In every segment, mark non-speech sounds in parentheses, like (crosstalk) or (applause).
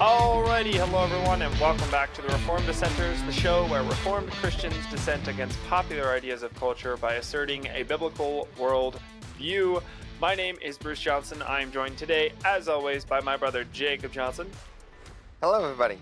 Alrighty, hello everyone, and welcome back to the Reformed Dissenters, the show where Reformed Christians dissent against popular ideas of culture by asserting a biblical world view. My name is Bruce Johnson. I am joined today, as always, by my brother Jacob Johnson. Hello, everybody.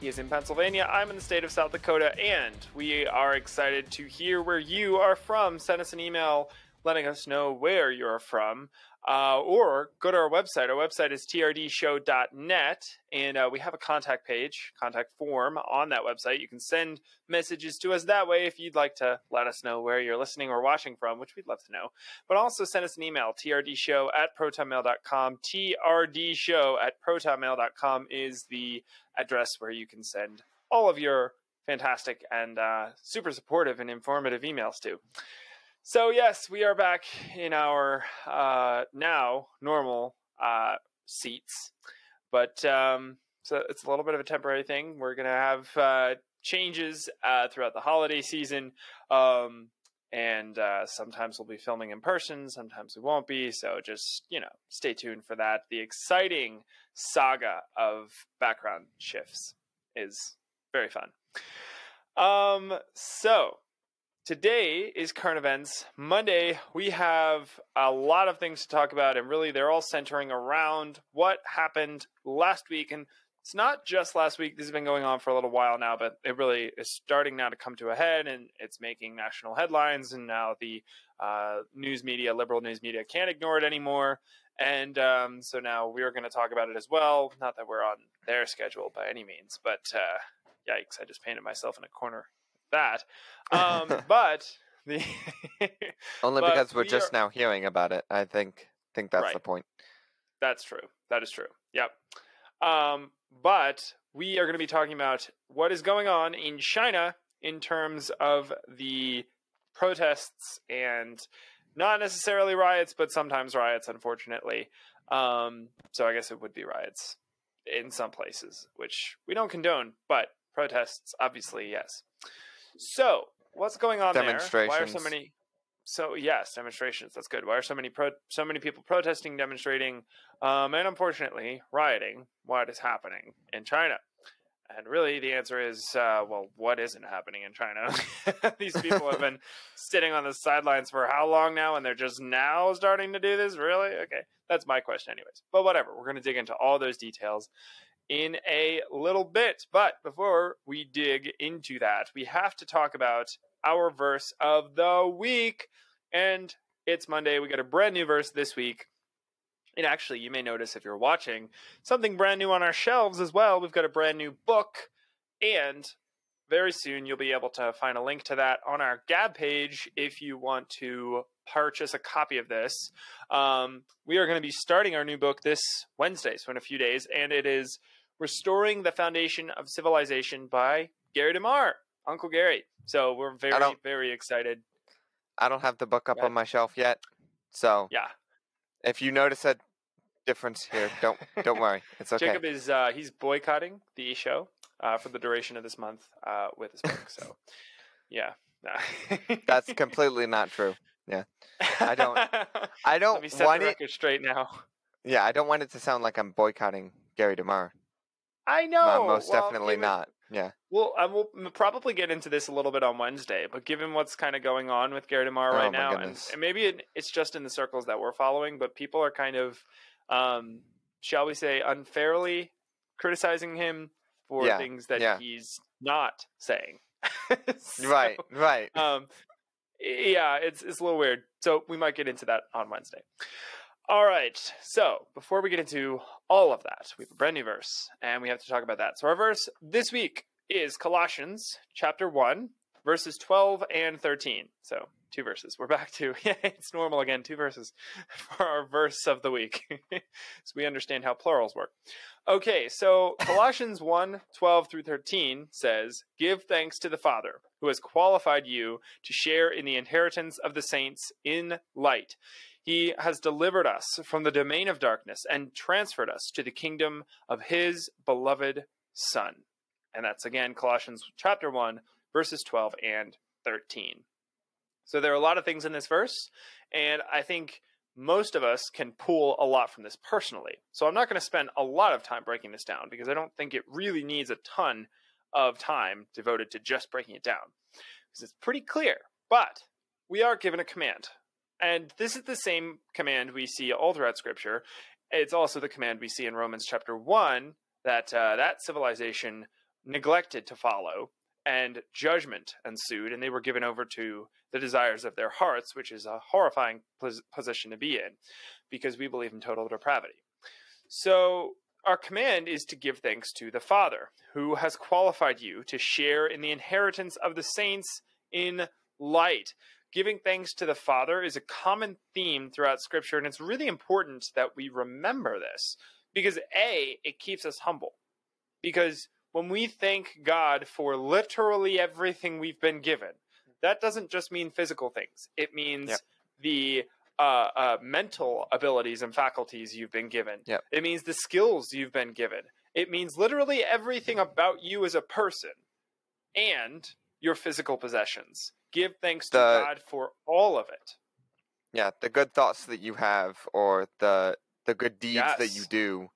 He is in Pennsylvania. I'm in the state of South Dakota, and we are excited to hear where you are from. Send us an email letting us know where you're from uh, or go to our website. Our website is trdshow.net, and uh, we have a contact page, contact form on that website. You can send messages to us that way if you'd like to let us know where you're listening or watching from, which we'd love to know. But also send us an email, trdshow at protonmail.com. trdshow at protonmail.com is the address where you can send all of your fantastic and uh, super supportive and informative emails to. So yes, we are back in our uh, now normal uh, seats, but um, so it's a little bit of a temporary thing. We're gonna have uh, changes uh, throughout the holiday season, um, and uh, sometimes we'll be filming in person, sometimes we won't be. So just you know, stay tuned for that. The exciting saga of background shifts is very fun. Um, so Today is current events. Monday, we have a lot of things to talk about, and really they're all centering around what happened last week. And it's not just last week, this has been going on for a little while now, but it really is starting now to come to a head, and it's making national headlines. And now the uh, news media, liberal news media, can't ignore it anymore. And um, so now we're going to talk about it as well. Not that we're on their schedule by any means, but uh, yikes, I just painted myself in a corner that. (laughs) Um, but the only (laughs) but because we're we just are- now hearing about it. I think think that's Right. the point. That's true. That is true. Yep. Um, but we are going to be talking about what is going on in China in terms of the protests and not necessarily riots, but sometimes riots, unfortunately. Um, so I guess it would be riots in some places, which we don't condone, but protests, obviously, yes. So what's going on there? Why are so many? So yes, demonstrations. That's good. Why are so many pro- so many people protesting, demonstrating, um, and unfortunately rioting? What is happening in China? And really, the answer is, uh, well, what isn't happening in China? (laughs) These people have been sitting on the sidelines for how long now, and they're just now starting to do this. Really? Okay, that's my question, anyways. But whatever. We're going to dig into all those details in a little bit. But before we dig into that, we have to talk about our verse of the week. And it's Monday. We got a brand new verse this week. And actually, you may notice if you're watching something brand new on our shelves as well. We've got a brand new book. And very soon you'll be able to find a link to that on our Gab page if you want to purchase a copy of this. Um, we are going to be starting our new book this Wednesday, so in a few days, and it is Restoring the Foundation of Civilization by Gary DeMar, Uncle Gary. So we're very, very excited. I don't have the book up Right. on my shelf yet, so Yeah, if you notice a difference here, don't don't worry. It's okay. Jacob is uh, he's boycotting the show uh, for the duration of this month uh, with his book. So (laughs) yeah, (laughs) That's completely not true. Yeah, I don't- (laughs) I don't me set want the it. straight now. Yeah, I don't want it to sound like I'm boycotting Gary DeMar. I know. No, most well, definitely given- not. Yeah, Well, I will probably get into this a little bit on Wednesday, but given what's kind of going on with Gary DeMar Oh, right my now, and, and maybe it, it's just in the circles that we're following, but people are kind of, um, shall we say, unfairly criticizing him for Yeah, things that yeah. he's not saying. (laughs) So, right, right. um, yeah, it's it's a little weird. So we might get into that on Wednesday. All right. So before we get into all of that, we have a brand new verse, and we have to talk about that. So our verse this week is Colossians chapter one, verses twelve and thirteen. So two verses. We're back to (laughs) yeah, it's normal again. Two verses (laughs) for our verse of the week, (laughs) so we understand how plurals work. Okay, so Colossians 1 12 through 13 says, Give thanks to the Father, who has qualified you to share in the inheritance of the saints in light. He has delivered us from the domain of darkness and transferred us to the kingdom of his beloved Son. And that's again Colossians chapter 1, verses 12 and 13. So there are a lot of things in this verse, and I think most of us can pull a lot from this personally. So I'm not going to spend a lot of time breaking this down because I don't think it really needs a ton of time devoted to just breaking it down because it's pretty clear. But we are given a command. And this is the same command we see all throughout Scripture. It's also the command we see in Romans chapter 1 that uh, that civilization neglected to follow and judgment ensued, and they were given over to the desires of their hearts, which is a horrifying pos- position to be in because we believe in total depravity. So, our command is to give thanks to the Father, who has qualified you to share in the inheritance of the saints in light. Giving thanks to the Father is a common theme throughout Scripture, and it's really important that we remember this because A, it keeps us humble. Because when we thank God for literally everything we've been given, that doesn't just mean physical things. It means Yep. the uh, uh, mental abilities and faculties you've been given. Yep. It means the skills you've been given. It means literally everything about you as a person and your physical possessions. Give thanks to God for all of it. Yeah, the good thoughts that you have, or the the good deeds that you do.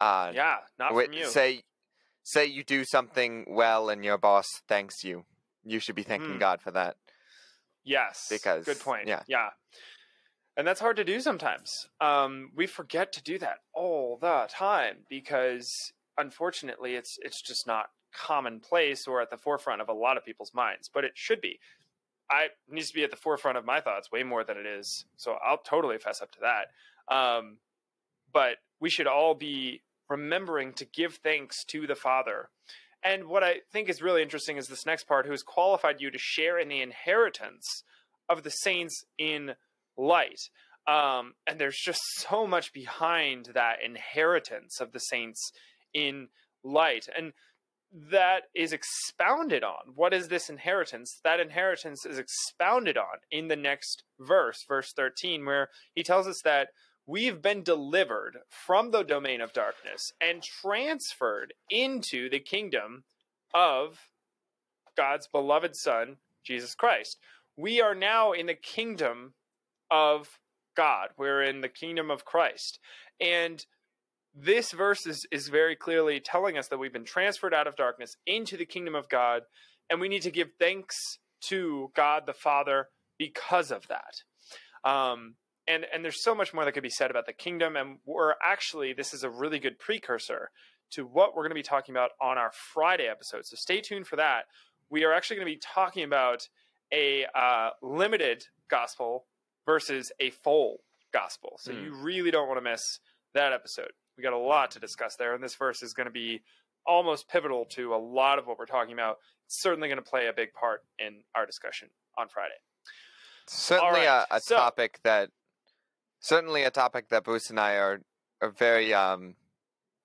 Uh, Yeah, not from you. Say, say you do something well, and your boss thanks you. You should be thanking Mm. God for that. Yes. Because- good point. yeah. Yeah. And that's hard to do sometimes. Um, we forget to do that all the time because unfortunately it's it's just not commonplace or at the forefront of a lot of people's minds. But it should be. I needs to be at the forefront of my thoughts way more than it is. So I'll totally fess up to that. Um, but we should all be remembering to give thanks to the Father. And what I think is really interesting is this next part who has qualified you to share in the inheritance of the saints in light. Um, and there's just so much behind that inheritance of the saints in light. And that is expounded on. What is this inheritance? That inheritance is expounded on in the next verse, verse 13, where he tells us that we've been delivered from the domain of darkness and transferred into the kingdom of God's beloved Son, Jesus Christ. We are now in the kingdom of God. We're in the kingdom of Christ. And this verse is, is very clearly telling us that we've been transferred out of darkness into the kingdom of God, and we need to give thanks to God the Father because of that. Um, and and there's so much more that could be said about the kingdom, and we're actually this is a really good precursor to what we're going to be talking about on our Friday episode. So stay tuned for that. We are actually going to be talking about a uh, limited gospel versus a full gospel. So Hmm. you really don't want to miss that episode. We got a lot to discuss there, and this verse is going to be almost pivotal to a lot of what we're talking about. It's certainly going to play a big part in our discussion on Friday. Certainly right, a, a so- topic that certainly a topic that Bruce and I are are very um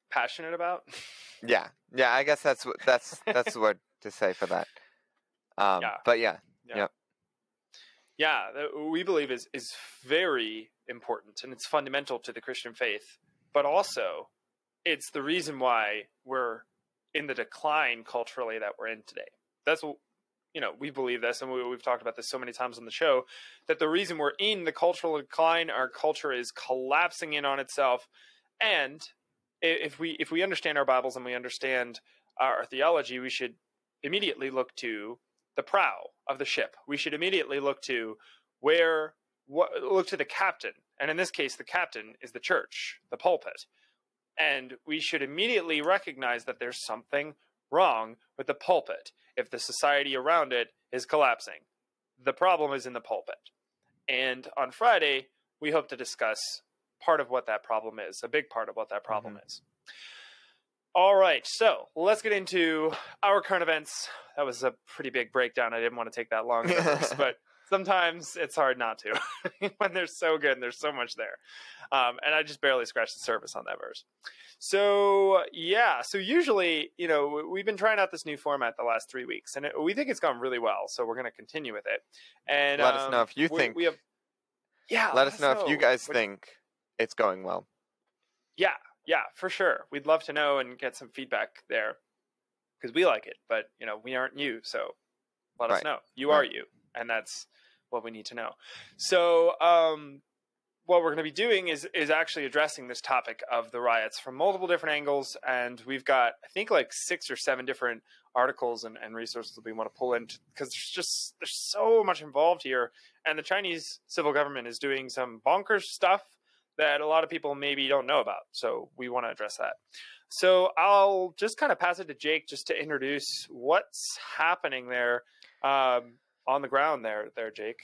Passionate about? (laughs) yeah yeah I guess that's what that's that's the word to say for that. Um, Yeah. But yeah, yeah, that we believe is is very important and it's fundamental to the Christian faith. But also, it's the reason why we're in the decline culturally that we're in today. That's what you know. We believe this, and we, we've talked about this so many times on the show. That the reason we're in the cultural decline, our culture is collapsing in on itself, and if we if we understand our Bibles and we understand our theology, we should immediately look to the prow of the ship. We should immediately look to where what look to the captain, and in this case, the captain is the church, the pulpit, and we should immediately recognize that there's something wrong with the pulpit if the society around it is collapsing. The problem is in the pulpit, and on Friday we hope to discuss part of what that problem is, a big part of what that problem mm-hmm. is. All right, so let's get into our current events. That was a pretty big breakdown. I didn't want to take that long, (laughs) but sometimes it's hard not to (laughs) when they're so good and there's so much there. Um, and I just barely scratched the surface on that verse. So yeah, so usually, you know, we've been trying out this new format the last three weeks, and it, we think it's gone really well. So we're going to continue with it. And Let us um, know if you we- think- we have. Yeah, let us know if you guys What- think it's going well. Yeah, yeah, for sure. We'd love to know and get some feedback there because we like it, but you know, we aren't you, so let us know. You are you, and that's what we need to know. So, um, what we're going to be doing is is actually addressing this topic of the riots from multiple different angles, and we've got I think like six or seven different articles and, and resources that we want to pull in because there's just there's so much involved here, and the Chinese civil government is doing some bonkers stuff that a lot of people maybe don't know about. So we want to address that. So I'll just kind of pass it to Jake just to introduce what's happening there um, on the ground there, there, Jake.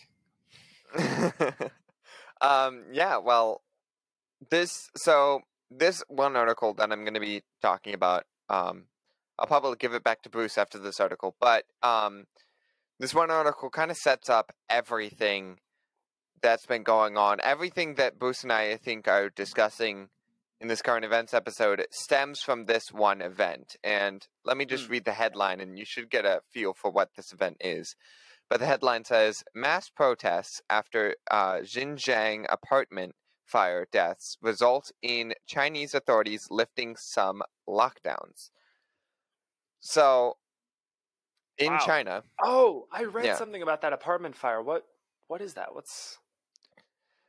(laughs) um, yeah, well, this so this one article that I'm going to be talking about. Um, I'll probably give it back to Bruce after this article, but um, this one article kind of sets up everything that's been going on. Everything that Bruce and I, I think, are discussing in this current events episode stems from this one event. And let me just mm. read the headline, and you should get a feel for what this event is. But the headline says Mass protests after uh, Xinjiang apartment fire deaths result in Chinese authorities lifting some lockdowns. So, in wow. China. Oh, I read yeah. something about that apartment fire. What what is that? What's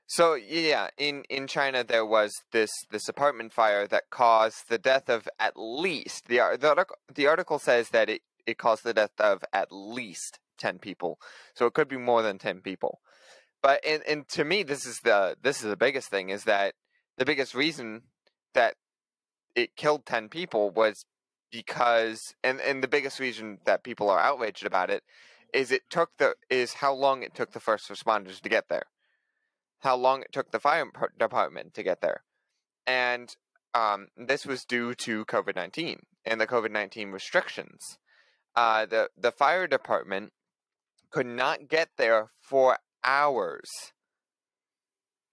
so yeah, in in China there was this this apartment fire that caused the death of at least the the article, the article says that it it caused the death of at least 10 people. So it could be more than 10 people. But and and to me this is the this is the biggest thing is that the biggest reason that it killed 10 people was because and and the biggest reason that people are outraged about it is it took the is how long it took the first responders to get there how long it took the fire department to get there. And um, this was due to COVID 19 and the COVID 19 restrictions. Uh, the, the fire department could not get there for hours.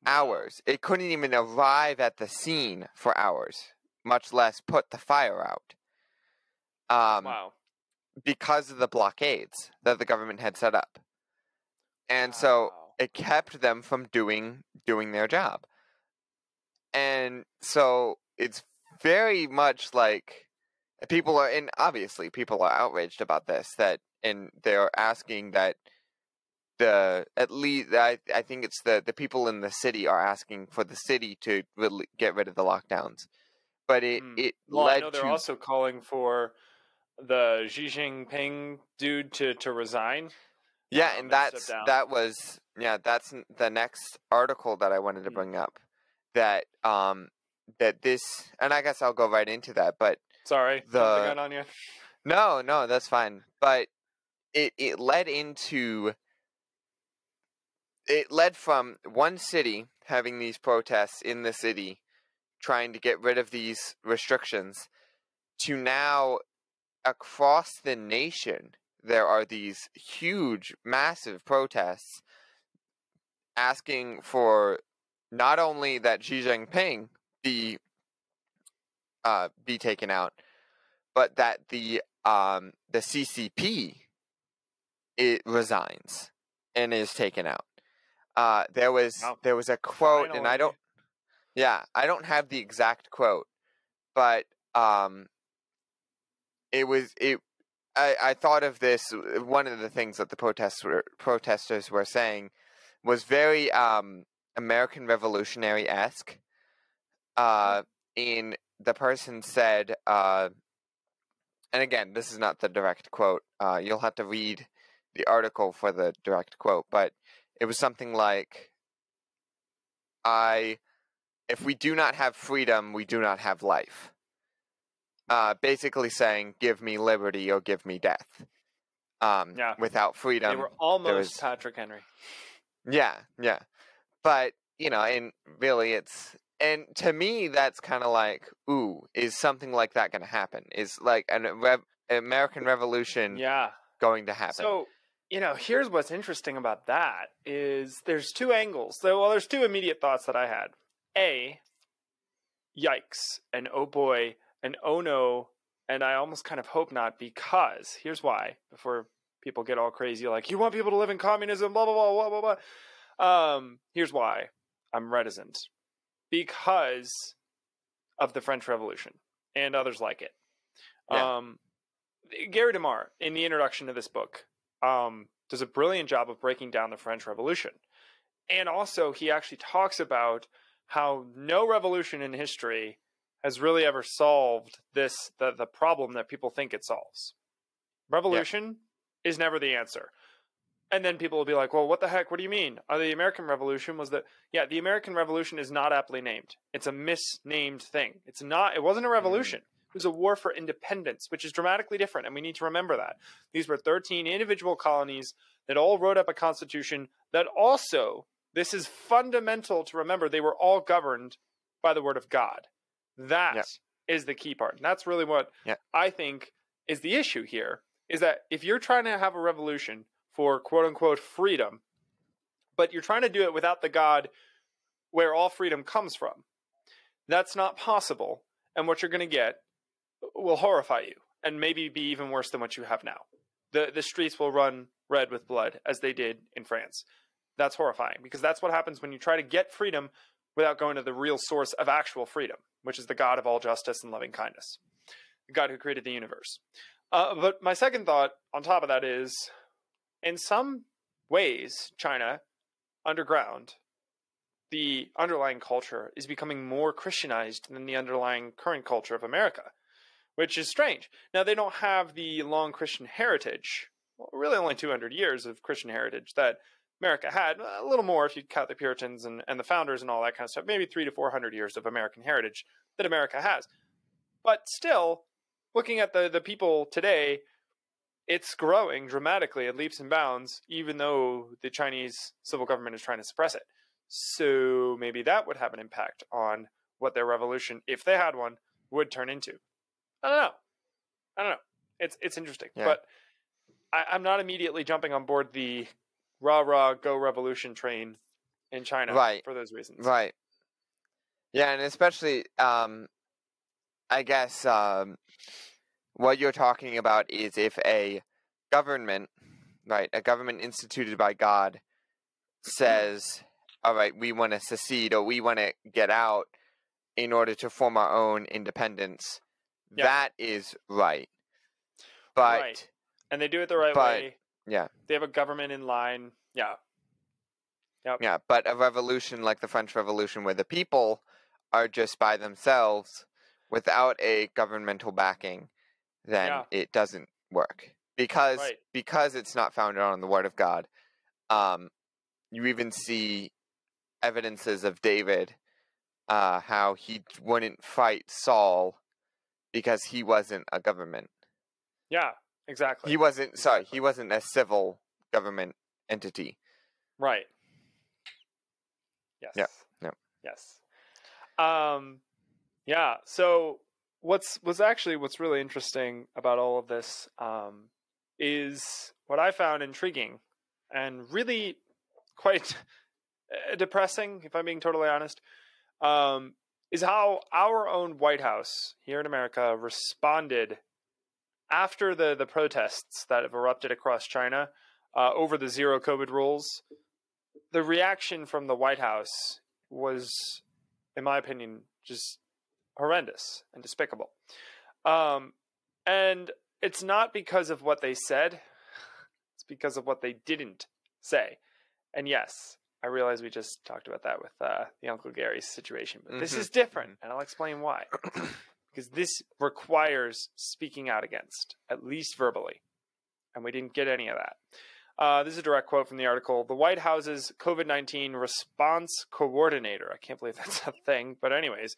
Hours. It couldn't even arrive at the scene for hours, much less put the fire out. Um, wow. Because of the blockades that the government had set up. And wow. so it kept them from doing doing their job. And so it's very much like people are and obviously people are outraged about this that and they're asking that the at least I I think it's the the people in the city are asking for the city to really get rid of the lockdowns. But it mm. it well, led I know they're to, also calling for the Xi Jinping dude to to resign. Yeah, um, and that's that was yeah, that's the next article that I wanted to mm. bring up. That um that this and I guess I'll go right into that, but sorry, the, the gun on you. No, no, that's fine. But it it led into it led from one city having these protests in the city trying to get rid of these restrictions to now across the nation there are these huge massive protests asking for not only that Xi Jinping be uh, be taken out, but that the um, the CCP it resigns and is taken out. Uh, there was there was a quote, Finally. and I don't. Yeah, I don't have the exact quote, but um, it was it. I, I thought of this. One of the things that the protests were, protesters were saying was very um, American Revolutionary esque. Uh, in the person said, uh, and again, this is not the direct quote. Uh, you'll have to read the article for the direct quote, but it was something like, "I, if we do not have freedom, we do not have life." Uh, basically saying, "Give me liberty or give me death." Um, yeah. Without freedom, they were almost was, Patrick Henry. Yeah, yeah. But, you know, and really it's and to me that's kind of like, ooh, is something like that going to happen? Is like an American Revolution yeah. going to happen? So, you know, here's what's interesting about that is there's two angles. So, well, there's two immediate thoughts that I had. A, yikes, and oh boy, and oh no, and I almost kind of hope not because here's why. Before people get all crazy like you want people to live in communism blah blah blah blah blah blah um here's why i'm reticent because of the french revolution and others like it yeah. um gary demar in the introduction to this book um does a brilliant job of breaking down the french revolution and also he actually talks about how no revolution in history has really ever solved this the, the problem that people think it solves. Revolution is never the answer. And then people will be like, "Well, what the heck? What do you mean? Uh, the American Revolution was the yeah, the American Revolution is not aptly named. It's a misnamed thing. It's not. It wasn't a revolution. It was a war for independence, which is dramatically different, and we need to remember that. These were 13 individual colonies that all wrote up a constitution that also, this is fundamental to remember, they were all governed by the word of God. That Yeah. is the key part. And that's really what Yeah. I think is the issue here is that if you're trying to have a revolution for quote unquote freedom, but you're trying to do it without the God where all freedom comes from, that's not possible. And what you're going to get will horrify you and maybe be even worse than what you have now. The, the streets will run red with blood as they did in France. That's horrifying because that's what happens when you try to get freedom without going to the real source of actual freedom, which is the God of all justice and loving kindness, the God who created the universe. Uh, but my second thought on top of that is in some ways, China, underground, the underlying culture is becoming more Christianized than the underlying current culture of America, which is strange. Now, they don't have the long Christian heritage, well, really only 200 years of Christian heritage that America had, a little more if you count the Puritans and, and the founders and all that kind of stuff, maybe three to 400 years of American heritage that America has. But still, looking at the, the people today, it's growing dramatically at leaps and bounds, even though the Chinese civil government is trying to suppress it. So maybe that would have an impact on what their revolution, if they had one, would turn into. I don't know. I don't know. It's it's interesting, Yeah. but I, I'm not immediately jumping on board the rah rah go revolution train in China Right. for those reasons. Right. Yeah, and especially, um, I guess um, what you're talking about is if a government, right, a government instituted by God says, all right, we want to secede or we want to get out in order to form our own independence, Yeah. that is right. But, Right. And they do it the right But- way. yeah. They have a government in line. Yeah. Yeah, but a revolution like the French Revolution, where the people are just by themselves without a governmental backing, then Yeah. it doesn't work because Right. because it's not founded on the Word of God. Um, you even see evidences of David, uh, how he wouldn't fight Saul because he wasn't a government. Yeah. Exactly. He wasn't sorry, Exactly. he wasn't a civil government entity. Right. Yes. Yeah, yeah. Yes. Um yeah, so what's was actually what's really interesting about all of this um is what I found intriguing and really quite (laughs) depressing if I'm being totally honest. Um is how our own White House here in America responded after the the protests that have erupted across China uh, over the zero COVID rules the reaction from the White House was, in my opinion, just horrendous and despicable. Um, and it's not because of what they said, (laughs) it's because of what they didn't say. And yes, I realize we just talked about that with uh, the Uncle Gary's situation, but this Mhm, is different, and I'll explain why. (clears throat) because this requires speaking out against, at least verbally. And we didn't get any of that. Uh, this is a direct quote from the article. The White House's COVID 19 response coordinator. I can't believe that's a thing. But, anyways,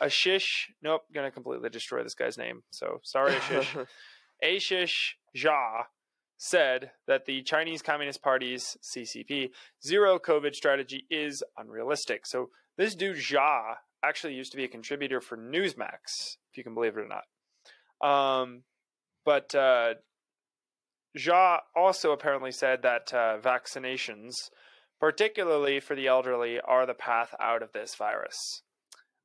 Ashish. Nope, going to completely destroy this guy's name. So, sorry, Ashish. (laughs) Ashish Jha said that the Chinese Communist Party's CCP zero COVID strategy is unrealistic. So, this dude Jha actually used to be a contributor for Newsmax, if you can believe it or not. Um, but uh, Jha also apparently said that uh, vaccinations, particularly for the elderly, are the path out of this virus.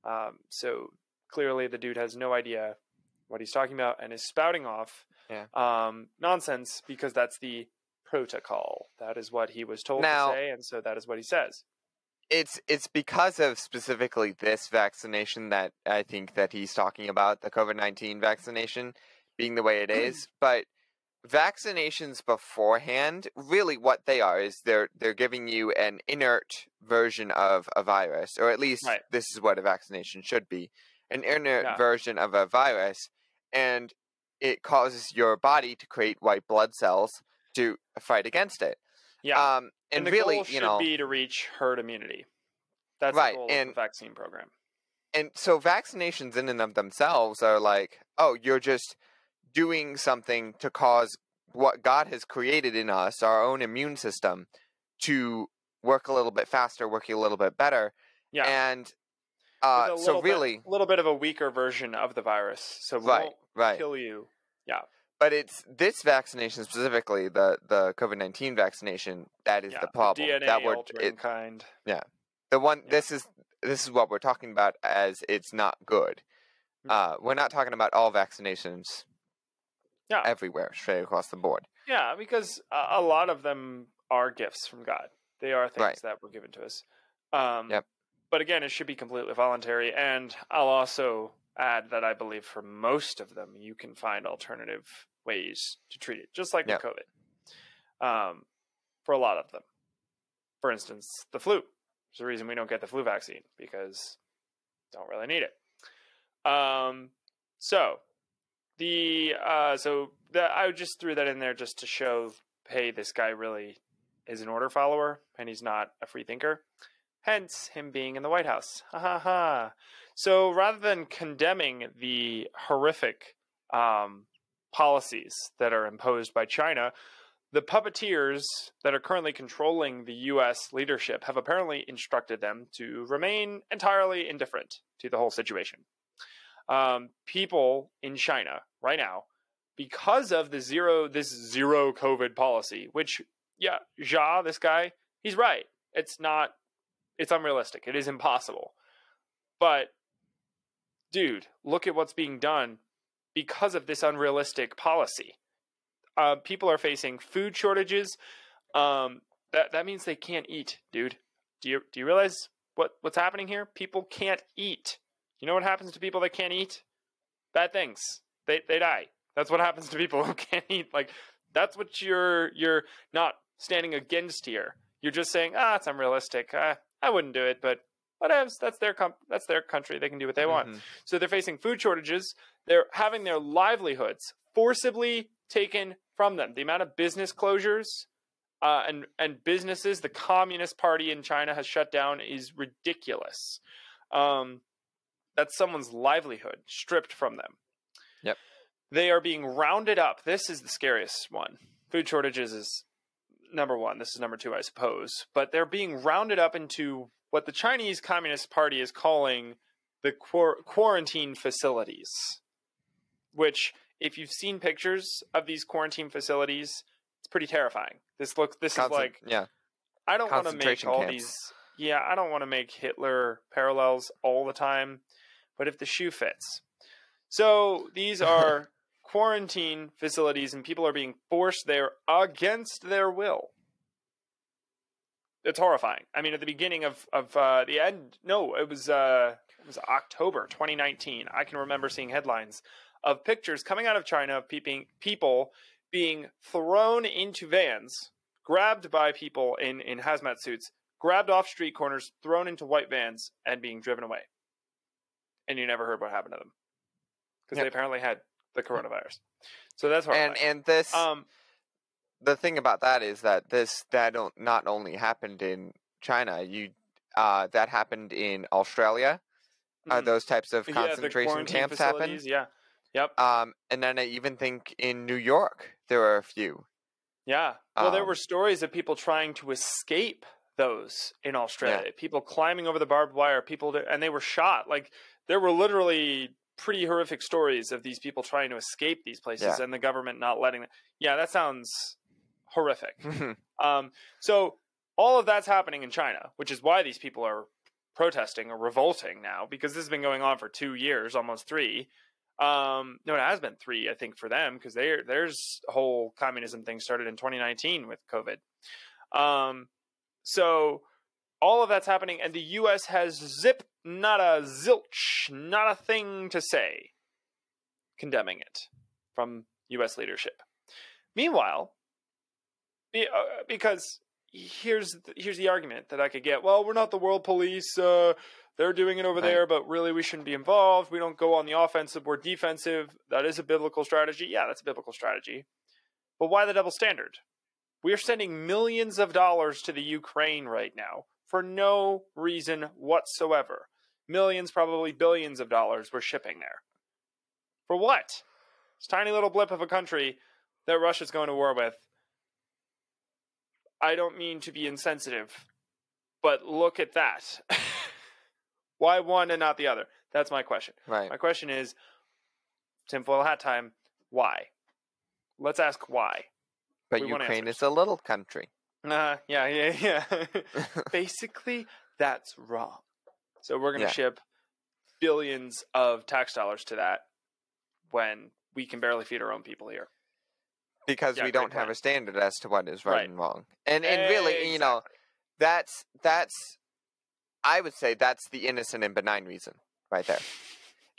Um, so clearly, the dude has no idea what he's talking about and is spouting off Yeah. um, nonsense because that's the protocol. That is what he was told Now- to say, and so that is what he says. it's it's because of specifically this vaccination that I think that he's talking about the COVID nineteen vaccination being the way it is. but vaccinations beforehand, really what they are is they're they're giving you an inert version of a virus, or at least Right. this is what a vaccination should be, an inert Yeah. version of a virus, and it causes your body to create white blood cells to fight against it. Yeah. Um, and, the really, goal should you know, be to reach herd immunity. That's Right, the goal of and- vaccine program. and so vaccinations in and of themselves are like, oh, you're just doing something to cause what God has created in us, our own immune system, to work a little bit faster, working a little bit better. Yeah. And uh, so really, a little bit of a weaker version of the virus, so it right, won't right. kill you. But it's this vaccination specifically, the the COVID nineteen vaccination, that is yeah, the problem. DNA that we're altering it, kind. Yeah. The one. Yeah. This is this is what we're talking about as it's not good. Mm. Uh, we're not talking about all vaccinations. Yeah. Everywhere, straight across the board. Yeah, because a, a lot of them are gifts from God. They are things Right. that were given to us. Um, Yep. But again, it should be completely voluntary. And I'll also add that I believe for most of them, you can find alternative ways to treat it, just like Yep. with COVID. Um, for a lot of them, for instance, the flu. There's a reason we don't get the flu vaccine because don't really need it. Um, so the uh, so that I just threw that in there just to show, hey, this guy really is an order follower and he's not a free thinker. Hence him being in the White House. Ha ha ha. So rather than condemning the horrific um, policies that are imposed by China, the puppeteers that are currently controlling the U.S. leadership have apparently instructed them to remain entirely indifferent to the whole situation. Um, people in China right now, because of the zero this zero COVID policy, which yeah, Jha, this guy, he's right. It's not. It's unrealistic. It is impossible. But, dude, look at what's being done because of this unrealistic policy. Uh, people are facing food shortages. Um, that that means they can't eat, dude. Do you do you realize what what's happening here? People can't eat. You know what happens to people that can't eat? Bad things. They they die. That's what happens to people (laughs) who can't eat. Like that's what you're you're not standing against here. You're just saying, ah, it's unrealistic. Uh, I wouldn't do it, but whatever. That's their com- that's their country. They can do what they want. Mhm. So they're facing food shortages. They're having their livelihoods forcibly taken from them. The amount of business closures uh, and and businesses the Communist Party in China has shut down is ridiculous. Um, that's someone's livelihood stripped from them. Yep. They are being rounded up. This is the scariest one. Food shortages is number one. This is number two, I suppose. But they're being rounded up into what the Chinese Communist Party is calling the quar- quarantine facilities. Which, if you've seen pictures of these quarantine facilities, it's pretty terrifying. This look. This is like yeah, I don't want to make all camps. these. Yeah, I don't want to make Hitler parallels all the time, but if the shoe fits. So these (laughs) are quarantine facilities, and people are being forced there against their will. It's horrifying. I mean, at the beginning of of uh, the end, no, it was uh, it was October 2019. I can remember seeing headlines of pictures coming out of China of peeping, people being thrown into vans, grabbed by people in, in hazmat suits, grabbed off street corners, thrown into white vans, and being driven away. And you never heard what happened to them because they apparently had the coronavirus. So that's and horrifying. and this um, the thing about that is that this that don't, only happened in China, you uh, that happened in Australia. Uh, mhm. those types of concentration quarantine camps happened. Yeah, yep, Um, and then I even think in New York there were a few. yeah. Well, there Um, were stories of people trying to escape those in Australia. Yeah. People climbing over the barbed wire. People, that- and they were shot. Like there were literally pretty horrific stories of these people trying to escape these places Yeah. and the government not letting them. Yeah, that sounds horrific. Um, so all of that's happening in China, which is why these people are protesting or revolting now because this has been going on for two years, almost three. Um, no, it has been three, I think, for them because they there's whole communism thing started in 2019 with COVID. Um, so all of that's happening, and the U.S. has zip, not a zilch, not a thing to say, condemning it from U.S. leadership. Meanwhile, be, uh, because here's the, here's the argument that I could get. Well, we're not the world police. Uh, they're doing it over Right. there, but really we shouldn't be involved. We don't go on the offensive. We're defensive. That is a biblical strategy. Yeah, that's a biblical strategy. But why the double standard? We are sending millions of dollars to the Ukraine right now for no reason whatsoever. Millions, probably billions of dollars we're shipping there. For what? This tiny little blip of a country that Russia's going to war with. I don't mean to be insensitive, but look at that. (laughs) Why one and not the other? That's my question. Right. My question is tinfoil hat time. Why? Let's ask why. But we Ukraine is a little country. Uh, yeah, yeah, (laughs) yeah. (laughs) Basically, that's wrong. So we're going to Yeah. ship billions of tax dollars to that when we can barely feed our own people here. Because Yeah, we don't have point. a standard as to what is right, Right. and wrong. And and really, you know, that's that's I would say that's the innocent and benign reason right there.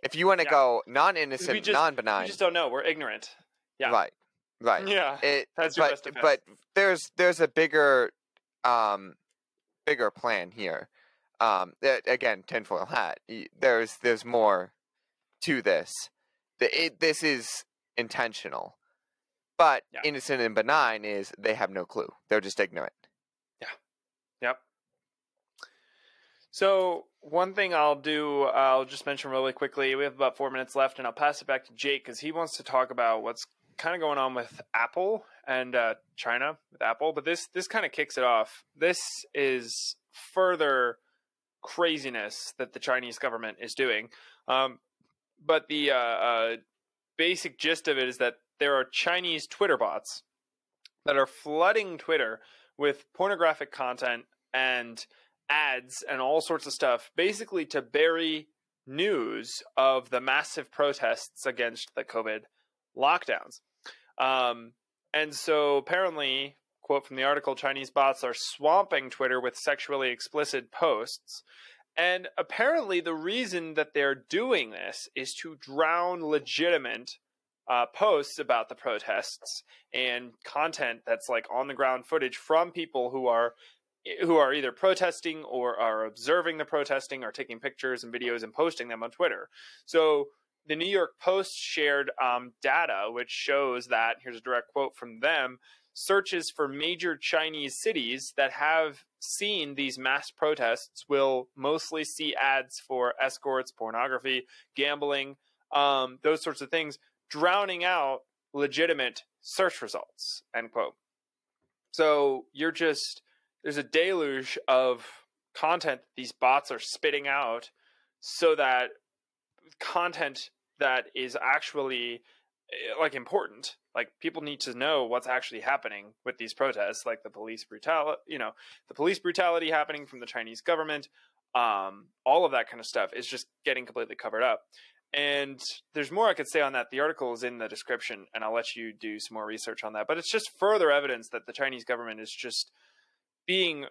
If you want to Yeah. go non-innocent, non-benign, we just don't know. We're ignorant. yeah. right, right. (laughs) Yeah, It, that's your but best defense. but there's there's a bigger um bigger plan here. Um, that, again, tinfoil hat. There's there's more to this. The, it, this is intentional, but Yeah. innocent and benign is they have no clue. They're just ignorant. Yeah. Yep. So one thing I'll do, I'll just mention really quickly. We have about four minutes left, and I'll pass it back to Jake because he wants to talk about what's kind of going on with Apple and uh, China with Apple. But this this kind of kicks it off. This is further craziness that the Chinese government is doing. Um, but the uh, uh, basic gist of it is that there are Chinese Twitter bots that are flooding Twitter with pornographic content and ads and all sorts of stuff, basically to bury news of the massive protests against the COVID lockdowns. Um, and so apparently, quote from the article Chinese bots are swamping Twitter with sexually explicit posts. And apparently, the reason that they're doing this is to drown legitimate uh, posts about the protests and content that's like on the ground footage from people who are who are either protesting or are observing the protesting or taking pictures and videos and posting them on Twitter. So the New York Post shared um, data which shows that here's a direct quote from them searches for major Chinese cities that have seen these mass protests will mostly see ads for escorts, pornography, gambling, um, those sorts of things, drowning out legitimate search results. End quote. So you're just there's a deluge of content these bots are spitting out so that content that is actually eh, like important like people need to know what's actually happening with these protests like the police brutality you know the police brutality happening from the chinese government um, all of that kind of stuff is just getting completely covered up and there's more i could say on that. The article is in the description and i'll let you do some more research on that. But it's just further evidence that the chinese government is just being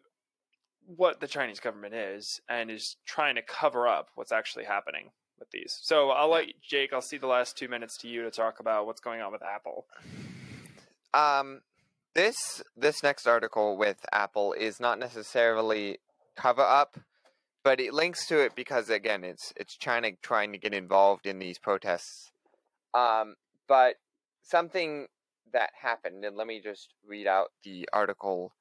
what the chinese government is and is trying to cover up what's actually happening with these. So i'll let jake i'll see the last two minutes to you to talk about what's going on with apple. Um, this this next article with Apple is not necessarily cover up, but it links to it because again, it's it's China trying to get involved in these protests. Um, but something that happened, and let me just read out the article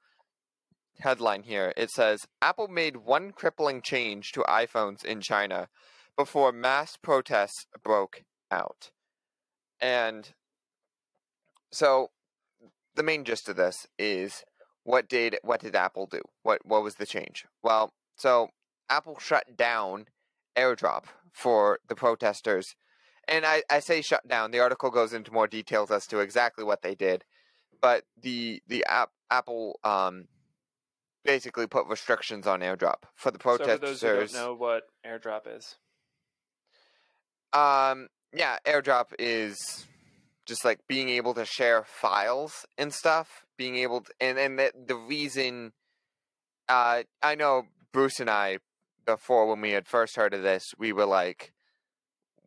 headline here. It says Apple made one crippling change to iPhones in China before mass protests broke out. And so the main gist of this is what did what did Apple do? What what was the change? Well, so Apple shut down AirDrop for the protesters. And I, I say shut down. The article goes into more details as to exactly what they did. But the the app Apple um basically put restrictions on AirDrop for the so for protesters. those who don't know what airdrop is Um, yeah, AirDrop is just like being able to share files and stuff. Being able to, and and the, the reason, uh, I know Bruce and I before when we had first heard of this, we were like,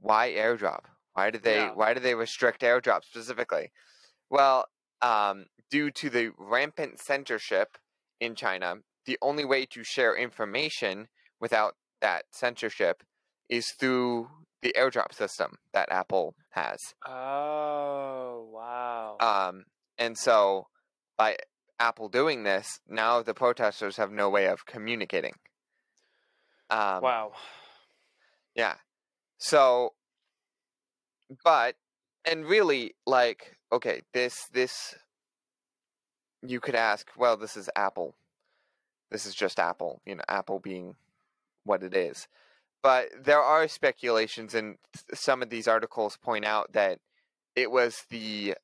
why AirDrop? Why did they Yeah. why did they restrict AirDrop specifically? Well, um, due to the rampant censorship in China, the only way to share information without that censorship is through the airdrop system that Apple has. Oh, wow. Um, and so by Apple doing this, now the protesters have no way of communicating. Um, wow. Yeah. So, but, and really, like, okay, this, this, you could ask, well, this is Apple. This is just Apple, you know, Apple being what it is. But there are speculations, and some of these articles point out that it was the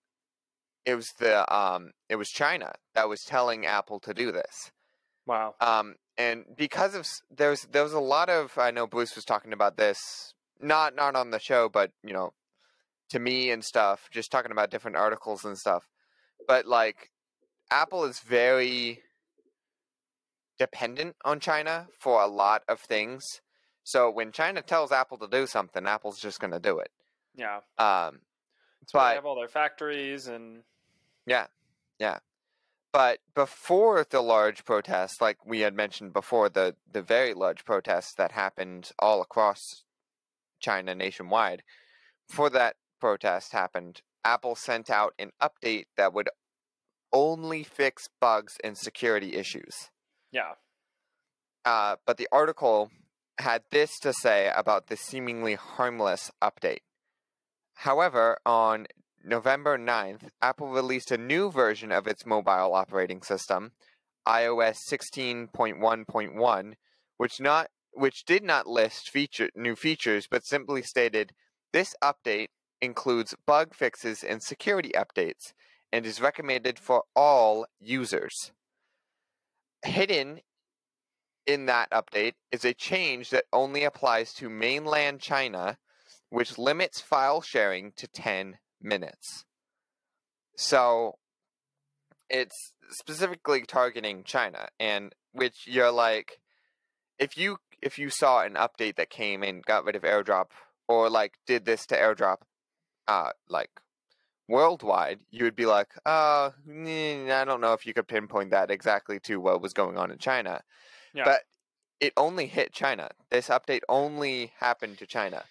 it was the um it was China that was telling Apple to do this. Wow. Um and because of there's there was a lot of I know Bruce was talking about this not not on the show but you know to me and stuff just talking about different articles and stuff. But like Apple is very dependent on China for a lot of things. So when China tells Apple to do something, Apple's just going to do it. Yeah. Um, but they have all their factories and yeah, yeah. But before the large protests, like we had mentioned before, the the very large protests that happened all across China nationwide, before that protest happened, Apple sent out an update that would only fix bugs and security issues. yeah. Uh, but the article had this to say about the seemingly harmless update. However, on November 9th, Apple released a new version of its mobile operating system, iOS 16.1.1, which not which did not list feature new features but simply stated this update includes bug fixes and security updates and is recommended for all users. Hidden in that update is a change that only applies to mainland China, which limits file sharing to 10 minutes. So it's specifically targeting China and which you're like if you if you saw an update that came and got rid of airdrop or like did this to airdrop uh like worldwide you would be like uh I don't know if you could pinpoint that exactly to what was going on in China Yeah. but it only hit China this update only happened to China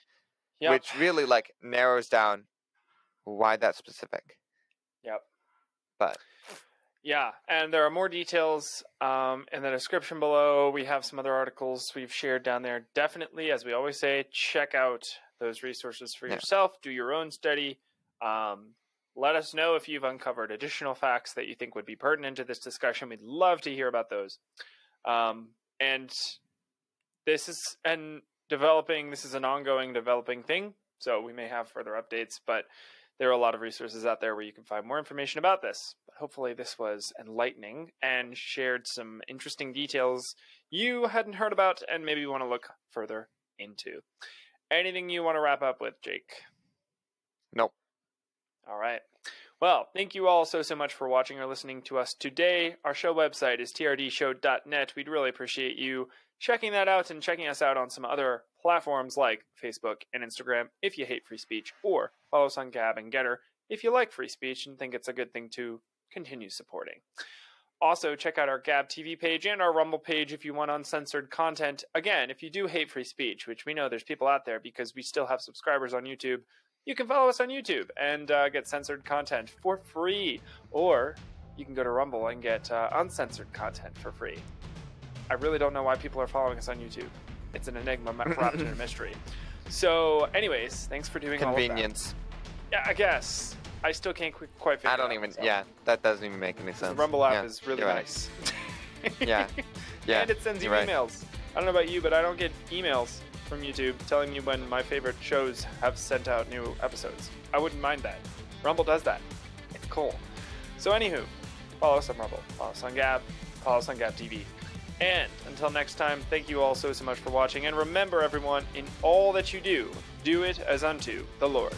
Yep. which really like narrows down why that specific Yep. but Yeah, and there are more details um, in the description below. We have some other articles we've shared down there. Definitely, as we always say, check out those resources for Yeah. yourself. Do your own study. Um, let us know if you've uncovered additional facts that you think would be pertinent to this discussion. We'd love to hear about those. Um, and this is and developing. This is an ongoing developing thing. So we may have further updates, but there are a lot of resources out there where you can find more information about this. But hopefully, this was enlightening and shared some interesting details you hadn't heard about and maybe you want to look further into. Anything you want to wrap up with, Jake? Nope. All right. Well, thank you all so, so much for watching or listening to us today. Our show website is trdshow.net. We'd really appreciate you checking that out and checking us out on some other platforms like Facebook and Instagram if you hate free speech, or follow us on Gab and GETTR if you like free speech and think it's a good thing to continue supporting. Also, check out our Gab TV page and our Rumble page if you want uncensored content. Again, if you do hate free speech, which we know there's people out there because we still have subscribers on YouTube, you can follow us on YouTube and uh, get censored content for free. Or you can go to Rumble and get uh, uncensored content for free. I really don't know why people are following us on YouTube. It's an enigma wrapped in a mystery. So, anyways, thanks for doing all of that. convenience Yeah, I guess. I still can't qu- quite figure I don't out even myself. yeah that doesn't even make any The sense Rumble app Yeah, is really right. nice. (laughs) yeah (laughs) yeah and it sends you right. emails. I don't know about you, but I don't get emails from YouTube telling me when my favorite shows have sent out new episodes. I wouldn't mind that. Rumble does that. It's cool. So, anywho, follow us on Rumble, follow us on Gab, follow us on Gab TV. And until next time, thank you all so, so much for watching. And remember, everyone, in all that you do, do it as unto the Lord.